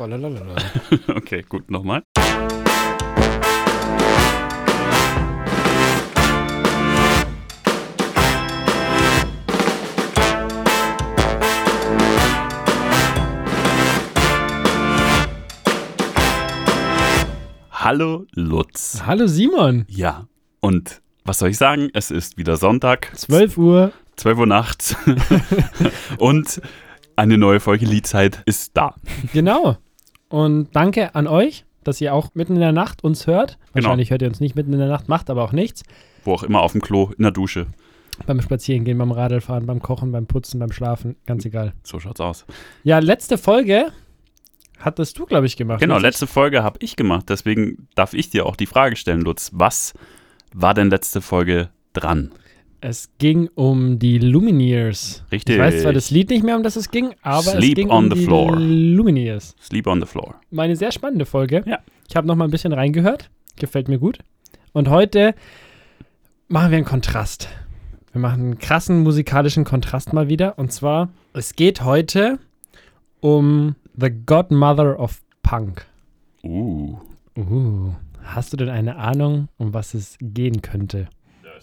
Tralalala. Okay, gut, nochmal. Hallo Lutz. Hallo Simon. Ja, und was soll ich sagen? Es ist wieder Sonntag, 12 Uhr. 12 Uhr nachts. und eine neue Folge Liedzeit ist da. Genau. Und danke an euch, dass ihr auch mitten in der Nacht uns hört. Wahrscheinlich hört ihr uns nicht mitten in der Nacht, macht aber auch nichts. Wo auch immer, auf dem Klo, in der Dusche. Beim Spazierengehen, beim Radlfahren, beim Kochen, beim Putzen, beim Schlafen, ganz egal. So schaut's aus. Ja, letzte Folge hattest du, glaube ich, gemacht. Genau, richtig? letzte Folge habe ich gemacht, deswegen darf ich dir auch die Frage stellen, Lutz. Was war denn letzte Folge dran? Es ging um die Lumineers. Richtig. Ich weiß zwar das Lied nicht mehr, um das es ging, aber es Sleep ging on um the die floor. Lumineers. Sleep on the floor. Meine sehr spannende Folge. Ja. Ich habe noch mal ein bisschen reingehört. Gefällt mir gut. Und heute machen wir einen Kontrast. Wir machen einen krassen musikalischen Kontrast mal wieder. Und zwar, es geht heute um The Godmother of Punk. Uh. Uh, hast du denn eine Ahnung, um was es gehen könnte?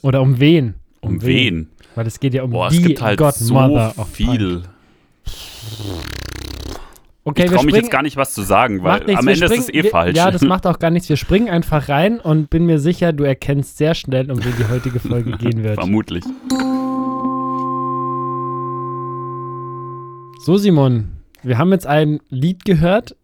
Oder um wen? Um wen? Weil es geht ja um Boah, die es gibt halt Godmother so viel. Okay, ich traue mich springen, jetzt gar nicht, was zu sagen, weil nichts, am Ende ist es springen- eh wir, falsch. Ja, das macht auch gar nichts. Wir springen einfach rein und bin mir sicher, du erkennst sehr schnell, um wen die heutige Folge gehen wird. Vermutlich. So, Simon, wir haben jetzt ein Lied gehört.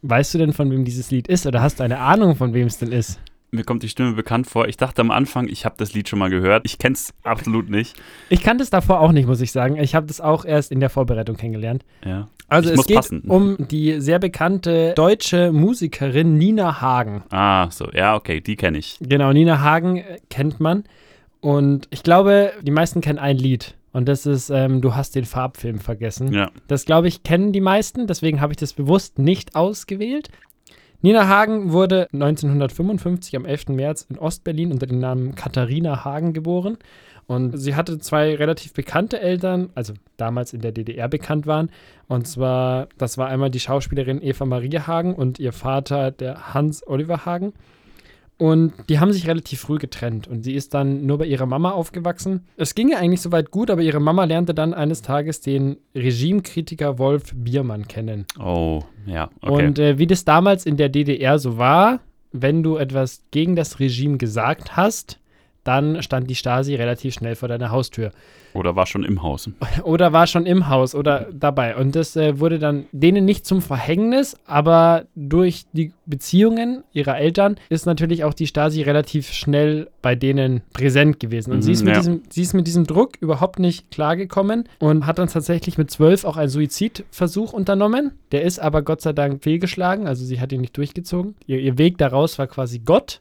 Weißt du denn, von wem dieses Lied ist? Oder hast du eine Ahnung, von wem es denn ist? Mir kommt die Stimme bekannt vor. Ich dachte am Anfang, ich habe das Lied schon mal gehört. Ich kenne es absolut nicht. Ich kannte es davor auch nicht, muss ich sagen. Ich habe das auch erst in der Vorbereitung kennengelernt. Ja. Also Ich es geht passen. um die sehr bekannte deutsche Musikerin Nina Hagen. Ah, so. Ja, okay, die kenne ich. Genau, Nina Hagen äh, kennt man. Und ich glaube, die meisten kennen ein Lied. Und das ist ähm, Du hast den Farbfilm vergessen. Ja. Das, glaube ich, kennen die meisten. Deswegen habe ich das bewusst nicht ausgewählt. Nina Hagen wurde 1955 am 11. März in Ostberlin unter dem Namen Katharina Hagen geboren. Und sie hatte zwei relativ bekannte Eltern, also damals in der DDR bekannt waren. Und zwar, das war einmal die Schauspielerin Eva Maria Hagen und ihr Vater, der Hans Oliver Hagen. Und die haben sich relativ früh getrennt und sie ist dann nur bei ihrer Mama aufgewachsen. Es ging ihr eigentlich soweit gut, aber ihre Mama lernte dann eines Tages den Regimekritiker Wolf Biermann kennen. Oh, ja, okay. Und äh, wie das damals in der DDR so war, wenn du etwas gegen das Regime gesagt hast, dann stand die Stasi relativ schnell vor deiner Haustür. Oder war schon im Haus. Oder war schon im Haus oder dabei. Und das äh, wurde dann denen nicht zum Verhängnis, aber durch die Beziehungen ihrer Eltern ist natürlich auch die Stasi relativ schnell bei denen präsent gewesen. Und Mhm, sie, ist mit ja. diesem, sie ist mit diesem Druck überhaupt nicht klargekommen und hat dann tatsächlich mit zwölf auch einen Suizidversuch unternommen. Der ist aber Gott sei Dank fehlgeschlagen, also sie hat ihn nicht durchgezogen. Ihr, ihr Weg daraus war quasi Gott.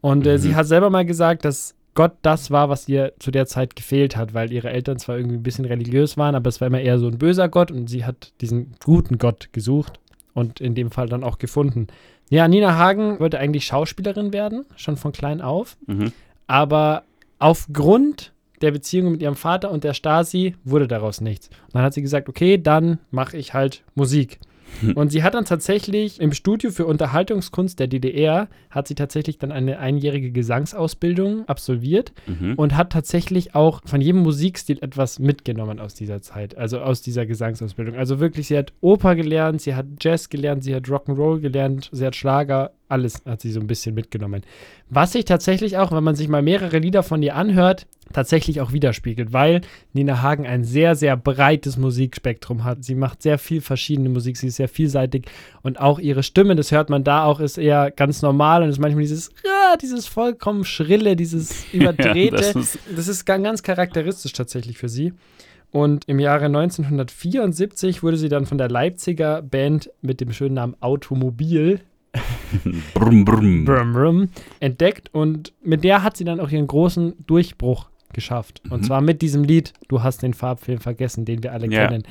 Und äh, Mhm. sie hat selber mal gesagt, dass Gott das war, was ihr zu der Zeit gefehlt hat, weil ihre Eltern zwar irgendwie ein bisschen religiös waren, aber es war immer eher so ein böser Gott und sie hat diesen guten Gott gesucht und in dem Fall dann auch gefunden. Ja, Nina Hagen wollte eigentlich Schauspielerin werden, schon von klein auf, Mhm. aber aufgrund der Beziehung mit ihrem Vater und der Stasi wurde daraus nichts. Und dann hat sie gesagt, okay, dann mache ich halt Musik. Und sie hat dann tatsächlich im Studio für Unterhaltungskunst der DDR, hat sie tatsächlich dann eine einjährige Gesangsausbildung absolviert Mhm. und hat tatsächlich auch von jedem Musikstil etwas mitgenommen aus dieser Zeit, also aus dieser Gesangsausbildung. Also wirklich, sie hat Oper gelernt, sie hat Jazz gelernt, sie hat Rock'n'Roll gelernt, sie hat Schlager, alles hat sie so ein bisschen mitgenommen. Was sich tatsächlich auch, wenn man sich mal mehrere Lieder von ihr anhört, tatsächlich auch widerspiegelt, weil Nina Hagen ein sehr, sehr breites Musikspektrum hat. Sie macht sehr viel verschiedene Musik, sie ist sehr vielseitig und auch ihre Stimme, das hört man da auch, ist eher ganz normal und ist manchmal dieses, ja, dieses vollkommen schrille, dieses überdrehte. das ist- das ist ganz, ganz charakteristisch tatsächlich für sie. Und im Jahre 1974 wurde sie dann von der Leipziger Band mit dem schönen Namen Automobil brumm. Brum, brum, entdeckt und mit der hat sie dann auch ihren großen Durchbruch geschafft. Und Mhm. zwar mit diesem Lied Du hast den Farbfilm vergessen, den wir alle Ja. kennen.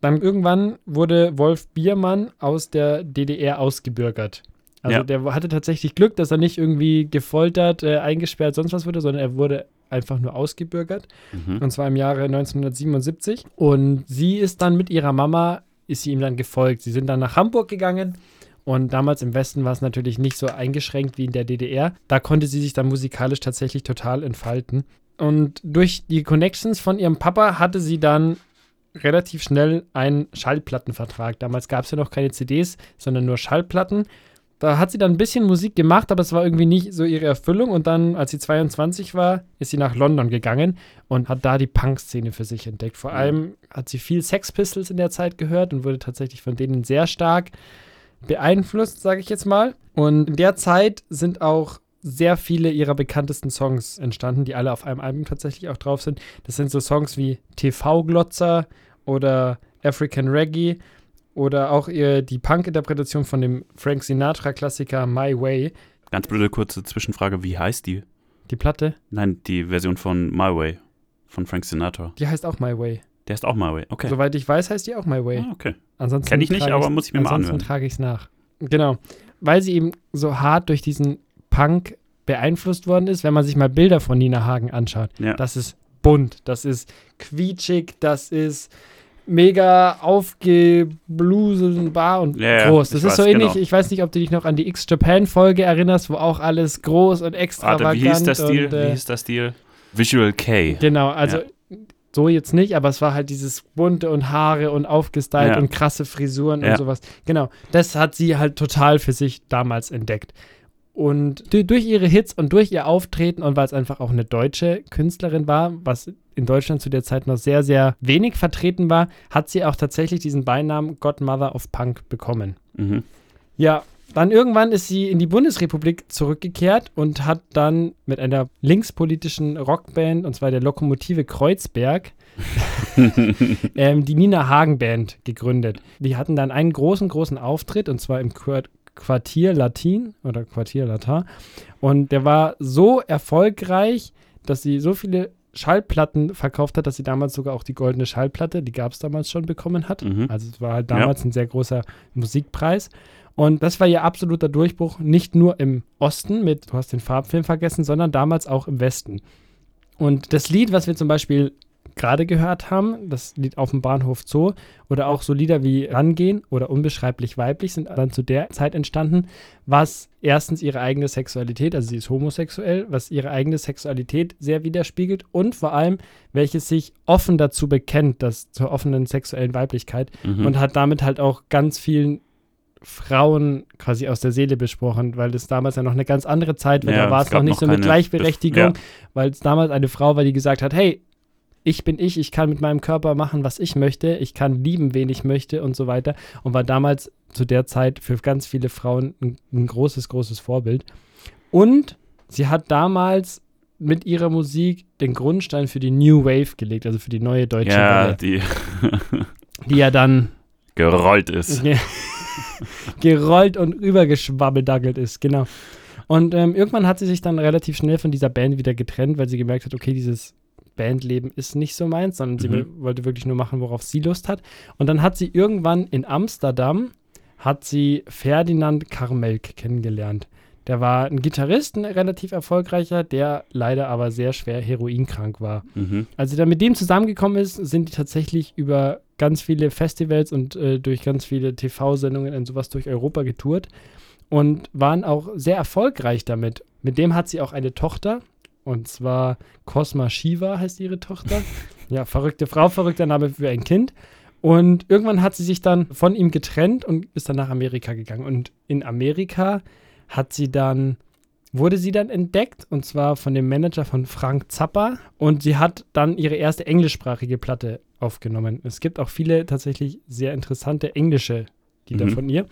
Dann irgendwann wurde Wolf Biermann aus der DDR ausgebürgert. Also Ja. der hatte tatsächlich Glück, dass er nicht irgendwie gefoltert, äh, eingesperrt, sonst was wurde, sondern er wurde einfach nur ausgebürgert. Mhm. Und zwar im Jahre 1977. Und sie ist dann mit ihrer Mama ist sie ihm dann gefolgt. Sie sind dann nach Hamburg gegangen und damals im Westen war es natürlich nicht so eingeschränkt wie in der DDR. Da konnte sie sich dann musikalisch tatsächlich total entfalten. Und durch die Connections von ihrem Papa hatte sie dann relativ schnell einen Schallplattenvertrag. Damals gab es ja noch keine CDs, sondern nur Schallplatten. Da hat sie dann ein bisschen Musik gemacht, aber es war irgendwie nicht so ihre Erfüllung. Und dann, als sie 22 war, ist sie nach London gegangen und hat da die Punk-Szene für sich entdeckt. Vor allem hat sie viel Sex Pistols in der Zeit gehört und wurde tatsächlich von denen sehr stark beeinflusst, sage ich jetzt mal. Und in der Zeit sind auch sehr viele ihrer bekanntesten Songs entstanden, die alle auf einem Album tatsächlich auch drauf sind. Das sind so Songs wie TV-Glotzer oder African Reggae oder auch ihr, die Punk-Interpretation von dem Frank Sinatra-Klassiker My Way. Ganz blöde kurze Zwischenfrage, wie heißt die? Die Platte, Nein, die Version von My Way von Frank Sinatra. die heißt auch My Way. Der ist auch My Way. Okay. Soweit ich weiß, heißt die auch My Way. Ah, okay. Ansonsten Kenn ich nicht, aber muss ich mir mal ansonsten anhören. trage ich es nach. Genau. Weil sie eben so hart durch diesen Punk beeinflusst worden ist, wenn man sich mal Bilder von Nina Hagen anschaut. Ja. Das ist bunt, das ist quietschig, das ist mega aufgeblusenbar und Ja, groß. Das ist so weiß, ähnlich, genau. ich weiß nicht, ob du dich noch an die X-Japan-Folge erinnerst, wo auch alles groß und extravagant Warte, wie hieß der Stil? und, äh, wie hieß der Stil? Visual K. Genau, also Ja. so jetzt nicht, aber es war halt dieses bunte und Haare und aufgestylt Ja. und krasse Frisuren Ja. und sowas. Genau, das hat sie halt total für sich damals entdeckt. Und du- durch ihre Hits und durch ihr Auftreten und weil es einfach auch eine deutsche Künstlerin war, was in Deutschland zu der Zeit noch sehr, sehr wenig vertreten war, hat sie auch tatsächlich diesen Beinamen Godmother of Punk bekommen. Mhm. Ja, dann irgendwann ist sie in die Bundesrepublik zurückgekehrt und hat dann mit einer linkspolitischen Rockband, und zwar der Lokomotive Kreuzberg, ähm, die Nina Hagen Band gegründet. Die hatten dann einen großen, großen Auftritt, und zwar im Quar Quartier Latin oder Quartier Latin. Und der war so erfolgreich, dass sie so viele Schallplatten verkauft hat, dass sie damals sogar auch die goldene Schallplatte, die gab es damals schon, bekommen hat. Mhm. Also es war halt damals ein sehr großer Musikpreis. Und das war ihr absoluter Durchbruch, nicht nur im Osten mit, du hast den Farbfilm vergessen, sondern damals auch im Westen. Und das Lied, was wir zum Beispiel gerade gehört haben, das Lied auf dem Bahnhof Zoo oder auch so Lieder wie Rangehen oder Unbeschreiblich weiblich sind dann zu der Zeit entstanden, was erstens ihre eigene Sexualität, also sie ist homosexuell, was ihre eigene Sexualität sehr widerspiegelt und vor allem, welches sich offen dazu bekennt, das zur offenen sexuellen Weiblichkeit Mhm. und hat damit halt auch ganz vielen Frauen quasi aus der Seele besprochen, weil das damals ja noch eine ganz andere Zeit war. Ja, da war es noch nicht so mit Gleichberechtigung, Bef- weil es damals eine Frau war, die gesagt hat, hey, ich bin ich, ich kann mit meinem Körper machen, was ich möchte, ich kann lieben, wen ich möchte und so weiter. Und war damals zu der Zeit für ganz viele Frauen ein, ein großes, großes Vorbild. Und sie hat damals mit ihrer Musik den Grundstein für die New Wave gelegt, also für die neue deutsche ja, Welle, die die ja dann gerollt ist. Ge gerollt und übergeschwabbeldaggelt ist, genau. Und ähm, irgendwann hat sie sich dann relativ schnell von dieser Band wieder getrennt, weil sie gemerkt hat, okay, dieses Bandleben ist nicht so meins, sondern sie Mhm. wollte wirklich nur machen, worauf sie Lust hat. Und dann hat sie irgendwann in Amsterdam, hat sie Ferdinand Karmelk kennengelernt. Der war ein Gitarrist, ein relativ erfolgreicher, der leider aber sehr schwer heroinkrank war. Mhm. Als sie dann mit dem zusammengekommen ist, sind die tatsächlich über ganz viele Festivals und äh, durch ganz viele TV-Sendungen und sowas durch Europa getourt und waren auch sehr erfolgreich damit. Mit dem hat sie auch eine Tochter und zwar Cosma Shiva heißt ihre Tochter. ja, verrückte Frau, verrückter Name für ein Kind. Und irgendwann hat sie sich dann von ihm getrennt und ist dann nach Amerika gegangen. Und in Amerika hat sie dann wurde sie dann entdeckt und zwar von dem Manager von Frank Zappa und sie hat dann ihre erste englischsprachige Platte aufgenommen. Es gibt auch viele tatsächlich sehr interessante englische Lieder Mhm. von ihr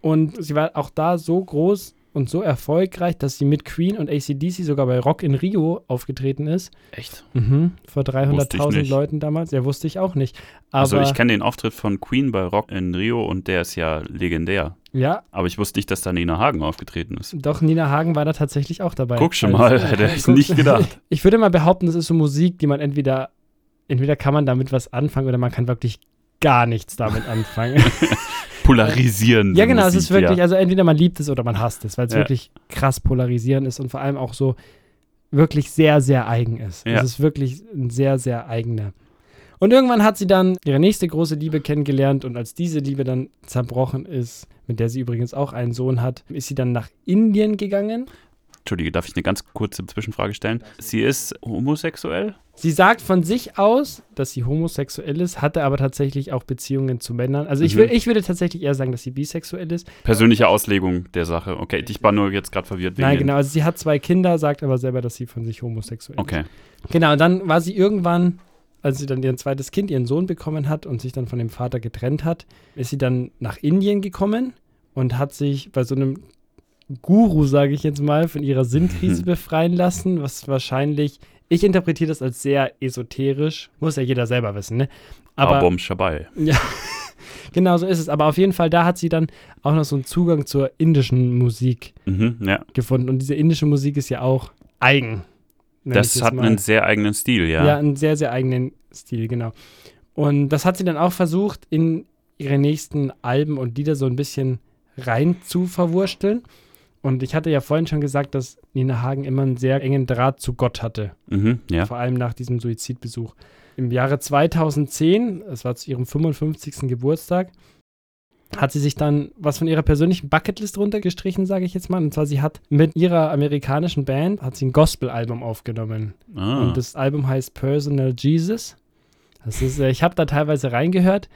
und sie war auch da so groß und so erfolgreich, dass sie mit Queen und ACDC sogar bei Rock in Rio aufgetreten ist. Echt? Mhm, vor Wusste ich 300.000 nicht. Leuten damals. Ja, wusste ich auch nicht. Aber Also ich kenne den Auftritt von Queen bei Rock in Rio und der ist ja legendär. ja, Aber ich wusste nicht, dass da Nina Hagen aufgetreten ist. doch Nina Hagen war da tatsächlich auch dabei. Guck schon Als- mal, hätte ich nicht gedacht. Ich würde mal behaupten, das ist so Musik, die man entweder, entweder kann man damit was anfangen oder man kann wirklich gar nichts damit anfangen. Polarisierende ja, genau, es ist wirklich, Ja. also entweder man liebt es oder man hasst es, weil es Ja. wirklich krass polarisierend ist und vor allem auch so wirklich sehr, sehr eigen ist. Ja. Es ist wirklich ein sehr, sehr eigener. Und irgendwann hat sie dann ihre nächste große Liebe kennengelernt und als diese Liebe dann zerbrochen ist, mit der sie übrigens auch einen Sohn hat, ist sie dann nach Indien gegangen. Entschuldige, darf ich eine ganz kurze Zwischenfrage stellen? Sie ist homosexuell? Sie sagt von sich aus, dass sie homosexuell ist, hatte aber tatsächlich auch Beziehungen zu Männern. Also ich, Mhm. will, ich würde tatsächlich eher sagen, dass sie bisexuell ist. Persönliche Auslegung der Sache. Okay, ich war nur jetzt gerade verwirrt wegen Nein, genau. Also sie hat zwei Kinder, sagt aber selber, dass sie von sich homosexuell ist. Okay. Genau, und dann war sie irgendwann, als sie dann ihr zweites Kind, ihren Sohn bekommen hat und sich dann von dem Vater getrennt hat, ist sie dann nach Indien gekommen und hat sich bei so einem Guru, sage ich jetzt mal, von ihrer Sinnkrise Mhm. befreien lassen, was wahrscheinlich, ich interpretiere das als sehr esoterisch, muss ja jeder selber wissen, ne? Aber Abom Shabai. ja, genau so ist es. Aber auf jeden Fall, da hat sie dann auch noch so einen Zugang zur indischen Musik Mhm, ja. gefunden. Und diese indische Musik ist ja auch eigen. Das hat mal. einen sehr eigenen Stil, ja. Ja. einen sehr, sehr eigenen Stil, genau. Und das hat sie dann auch versucht, in ihre nächsten Alben und Lieder so ein bisschen rein zu verwursteln. Und ich hatte ja vorhin schon gesagt, dass Nina Hagen immer einen sehr engen Draht zu Gott hatte, Mhm, ja. vor allem nach diesem Suizidbesuch. Im Jahre 2010, es war zu ihrem 55. Geburtstag, hat sie sich dann was von ihrer persönlichen Bucketlist runtergestrichen, sage ich jetzt mal. Und zwar, sie hat mit ihrer amerikanischen Band, hat sie ein Gospel-Album aufgenommen. Ah. Und das Album heißt Personal Jesus. Das ist, äh, ich habe da teilweise reingehört.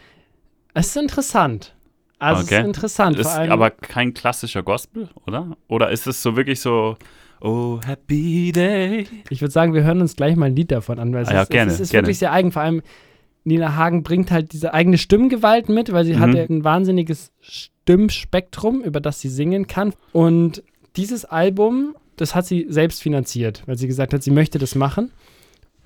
Es ist interessant. Also Okay. ist interessant. ist vor allem, aber kein klassischer Gospel, oder? Oder ist es so wirklich so, oh, happy day? ich würde sagen, wir hören uns gleich mal ein Lied davon an, weil es Ah ja, ist, gerne, es ist gerne. wirklich sehr eigen. Vor allem Nina Hagen bringt halt diese eigene Stimmgewalt mit, weil sie Mhm. hat ja ein wahnsinniges Stimmspektrum, über das sie singen kann. Und dieses Album, das hat sie selbst finanziert, weil sie gesagt hat, sie möchte das machen.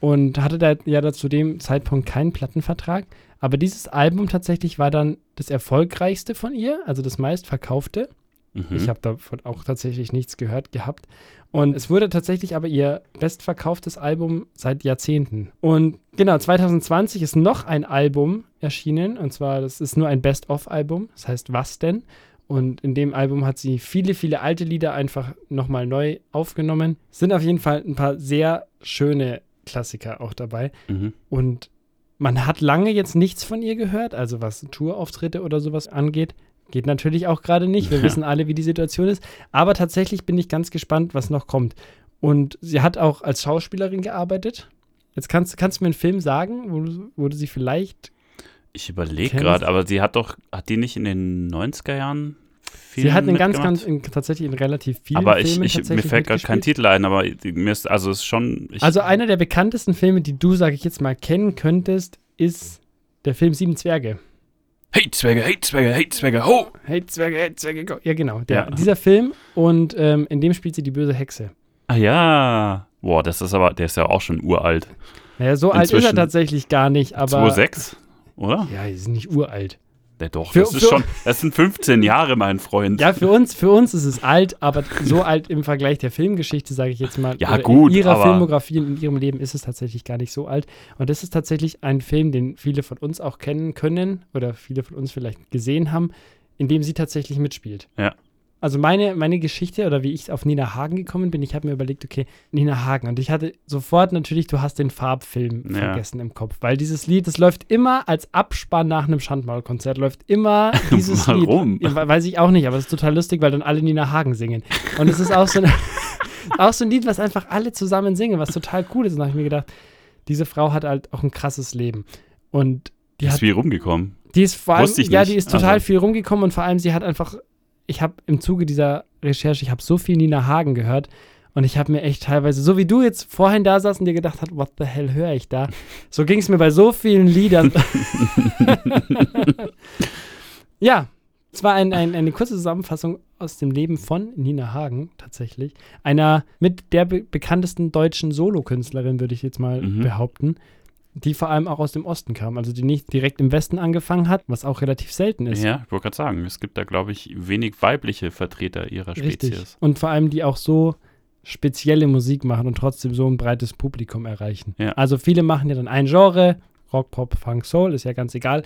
Und hatte da ja zu dem Zeitpunkt keinen Plattenvertrag. Aber dieses Album tatsächlich war dann das erfolgreichste von ihr, also das meistverkaufte. Mhm. Ich habe davon auch tatsächlich nichts gehört gehabt. Und es wurde tatsächlich aber ihr bestverkauftes Album seit Jahrzehnten. Und genau, 2020 ist noch ein Album erschienen. Und zwar, das ist nur ein Best-of-Album. Das heißt, was denn? Und in dem Album hat sie viele, viele alte Lieder einfach nochmal neu aufgenommen. Es sind auf jeden Fall ein paar sehr schöne Klassiker auch dabei. mhm. Und man hat lange jetzt nichts von ihr gehört, also was Tourauftritte oder sowas angeht. Geht natürlich auch gerade nicht. Wir Ja. wissen alle, wie die Situation ist. Aber tatsächlich bin ich ganz gespannt, was noch kommt. Und sie hat auch als Schauspielerin gearbeitet. Jetzt kannst, kannst du mir einen Film sagen, wo, du- wo du sie vielleicht. Ich überlege gerade, aber sie hat doch, hat die nicht in den 90er Jahren viel sie hat in ganz, ganz, in, tatsächlich in relativ vielen aber ich, Filmen ich, mir tatsächlich fällt gerade kein. Titel ein, aber mir ist, also es ist schon. Ich, Also einer der bekanntesten Filme, die du, sage ich jetzt mal, kennen könntest, ist der Film Sieben Zwerge. hey Zwerge, hey Zwerge, hey Zwerge, ho! Hey Zwerge, hey Zwerge, go. Ja, genau. Der, Ja. Dieser Film und ähm, in dem spielt sie die böse Hexe. Ah ja. Boah, das ist aber, der ist ja auch schon uralt. Naja, so alt ist er Inzwischen tatsächlich gar nicht, aber. 2,6, oder? Ja, die ist nicht uralt. Ja, doch, Für- das ist schon, das sind 15 Jahre, mein Freund. Ja, für uns, für uns ist es alt, aber so alt im Vergleich der Filmgeschichte, sage ich jetzt mal. Ja, gut, In ihrer Filmografie und in ihrem Leben ist es tatsächlich gar nicht so alt. Und das ist tatsächlich ein Film, den viele von uns auch kennen können oder viele von uns vielleicht gesehen haben, in dem sie tatsächlich mitspielt. Ja. Also meine, meine Geschichte oder wie ich auf Nina Hagen gekommen bin, ich habe mir überlegt, okay, Nina Hagen. Und ich hatte sofort natürlich, du hast den Farbfilm Ja. vergessen im Kopf, weil dieses Lied, das läuft immer als Abspann nach einem Schandmaul-Konzert, läuft immer dieses Warum? Lied. Ja, we- weiß ich auch nicht, aber es ist total lustig, weil dann alle Nina Hagen singen. Und es ist auch so, ein, auch so ein Lied, was einfach alle zusammen singen, was total cool ist. Und da habe ich mir gedacht, diese Frau hat halt auch ein krasses Leben. Und die ist hat wie rumgekommen. die ist vor allem, ja, die ist total Also- viel rumgekommen und vor allem sie hat einfach, ich habe im Zuge dieser Recherche, ich habe so viel Nina Hagen gehört und ich habe mir echt teilweise, so wie du jetzt vorhin da saß und dir gedacht hast, what the hell höre ich da? So ging es mir bei so vielen Liedern. ja, es war ein, ein, eine kurze Zusammenfassung aus dem Leben von Nina Hagen tatsächlich. Einer mit der be bekanntesten deutschen Solokünstlerin, würde ich jetzt mal Mhm. behaupten die vor allem auch aus dem Osten kam, also die nicht direkt im Westen angefangen hat, was auch relativ selten ist. Ja, ich wollte gerade sagen, es gibt da, glaube ich, wenig weibliche Vertreter ihrer Richtig. Spezies. Und vor allem, die auch so spezielle Musik machen und trotzdem so ein breites Publikum erreichen. Ja. Also viele machen ja dann ein Genre, Rock, Pop, Funk, Soul, ist ja ganz egal,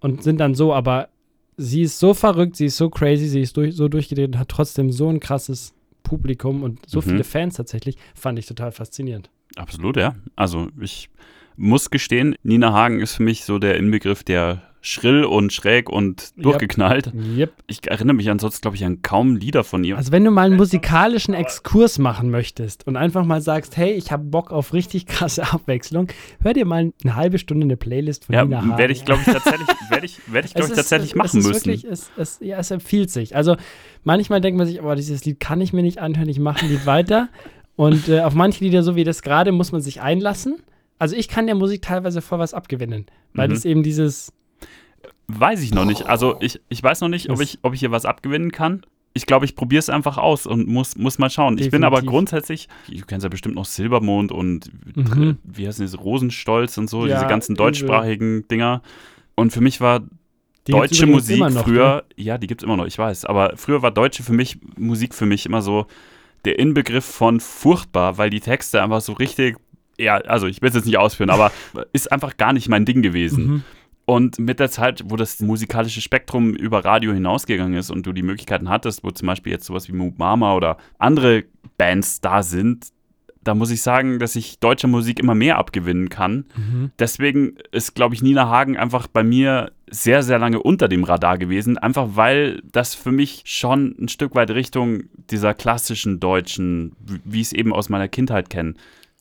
und sind dann so, aber sie ist so verrückt, sie ist so crazy, sie ist durch, so durchgedreht und hat trotzdem so ein krasses Publikum und so Mhm. viele Fans tatsächlich, fand ich total faszinierend. Absolut, ja. Also ich muss gestehen, Nina Hagen ist für mich so der Inbegriff der schrill und schräg und durchgeknallt. Yep. Ich erinnere mich ansonsten, glaube ich, an kaum Lieder von ihr. Also wenn du mal einen musikalischen Exkurs machen möchtest und einfach mal sagst, hey, ich habe Bock auf richtig krasse Abwechslung, hör dir mal eine halbe Stunde eine Playlist von ja, Nina Hagen. werde ich, glaube ich, tatsächlich, werde ich, werde ich, glaub ich, ist- tatsächlich machen es müssen. Wirklich, es, es, ja, es empfiehlt sich. Also manchmal denkt man sich, aber dieses Lied kann ich mir nicht anhören, ich mache ein Lied weiter. Und äh, auf manche Lieder, so wie das gerade, muss man sich einlassen. Also ich kann der Musik teilweise voll was abgewinnen, weil Mhm. das eben dieses, Weiß ich noch nicht. Also ich, ich weiß noch nicht, ob ich, ob ich hier was abgewinnen kann. Ich glaube, ich probiere es einfach aus und muss, muss mal schauen. Ich bin aber Definitiv. grundsätzlich, du kennst ja bestimmt noch Silbermond und Mhm. wie heißt das, Rosenstolz und so, Ja, diese ganzen deutschsprachigen Dinger. Und für mich war die deutsche Musik noch, ne? früher, ja, die gibt es immer noch, ich weiß, aber früher war deutsche für mich, Musik für mich immer so der Inbegriff von furchtbar, weil die Texte einfach so richtig, ja, also ich will es jetzt nicht ausführen, aber ist einfach gar nicht mein Ding gewesen. Mhm. Und mit der Zeit, wo das musikalische Spektrum über Radio hinausgegangen ist und du die Möglichkeiten hattest, wo zum Beispiel jetzt sowas wie Moop Mama oder andere Bands da sind, da muss ich sagen, dass ich deutscher Musik immer mehr abgewinnen kann. Mhm. Deswegen ist, glaube ich, Nina Hagen einfach bei mir sehr, sehr lange unter dem Radar gewesen. Einfach weil das für mich schon ein Stück weit Richtung dieser klassischen deutschen, wie- wie ich es eben aus meiner Kindheit kenne.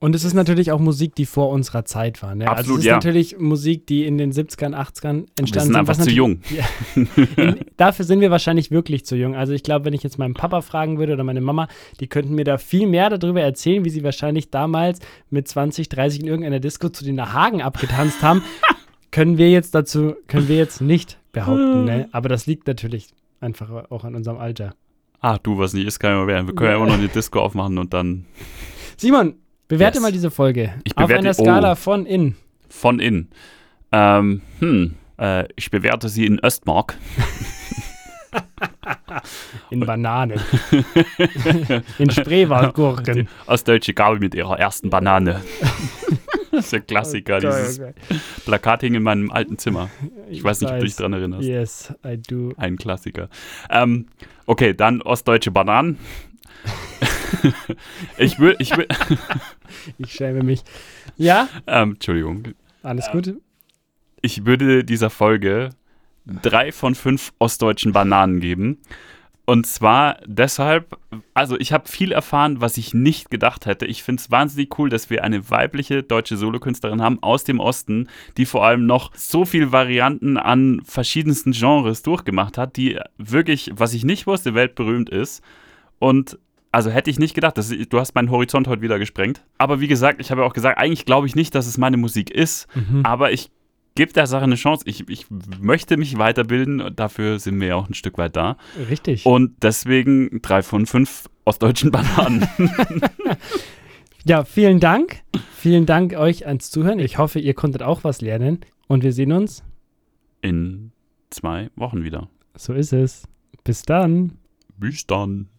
Und es ist natürlich auch Musik, die vor unserer Zeit war. Ne? also Absolut, es ist ja. natürlich Musik, die in den 70ern, 80ern entstanden Wir sind einfach zu jung. Ja. Dafür sind wir wahrscheinlich wirklich zu jung. Also ich glaube, wenn ich jetzt meinen Papa fragen würde oder meine Mama, die könnten mir da viel mehr darüber erzählen, wie sie wahrscheinlich damals mit 20, 30 in irgendeiner Disco zu den Hagen abgetanzt haben. können wir jetzt dazu, können wir jetzt nicht behaupten. Ne? Aber das liegt natürlich einfach auch an unserem Alter. Ah, du, was nicht ist, kann ja mal werden. Wir können ja immer noch eine Disco aufmachen und dann Simon, bewerte Yes. mal diese Folge. Ich Auf bewerte- einer Skala oh. von in. von innen. Ähm, hm, äh, ich bewerte sie in Östmark. In Bananen. in Spreewaldgurken. Ostdeutsche Gabe mit ihrer ersten Banane. das ist der Klassiker. Geil, Dieses geil. Plakat hing in meinem alten Zimmer. Ich weiß nicht, ob du dich dran erinnerst. Yes, I do. Ein Klassiker. Ähm, okay, dann ostdeutsche Bananen. ich will, ich will, Ich schäme mich. Ja, ähm, Entschuldigung. alles gut. Ich würde dieser Folge drei von fünf ostdeutschen Bananen geben. Und zwar deshalb, also ich habe viel erfahren, was ich nicht gedacht hätte. Ich finde es wahnsinnig cool, dass wir eine weibliche deutsche Solokünstlerin haben aus dem Osten, die vor allem noch so viele Varianten an verschiedensten Genres durchgemacht hat, die wirklich, was ich nicht wusste, weltberühmt ist. Und also hätte ich nicht gedacht, dass, du hast meinen Horizont heute wieder gesprengt. Aber wie gesagt, ich habe ja auch gesagt, eigentlich glaube ich nicht, dass es meine Musik ist. Mhm. Aber ich gebe der Sache eine Chance. Ich, ich möchte mich weiterbilden und dafür sind wir ja auch ein Stück weit da. Richtig. Und deswegen drei von fünf ostdeutschen Bananen. Ja, vielen Dank. Vielen Dank euch ans Zuhören. Ich hoffe, ihr konntet auch was lernen. Und wir sehen uns. In zwei Wochen wieder. So ist es. Bis dann. Bis dann.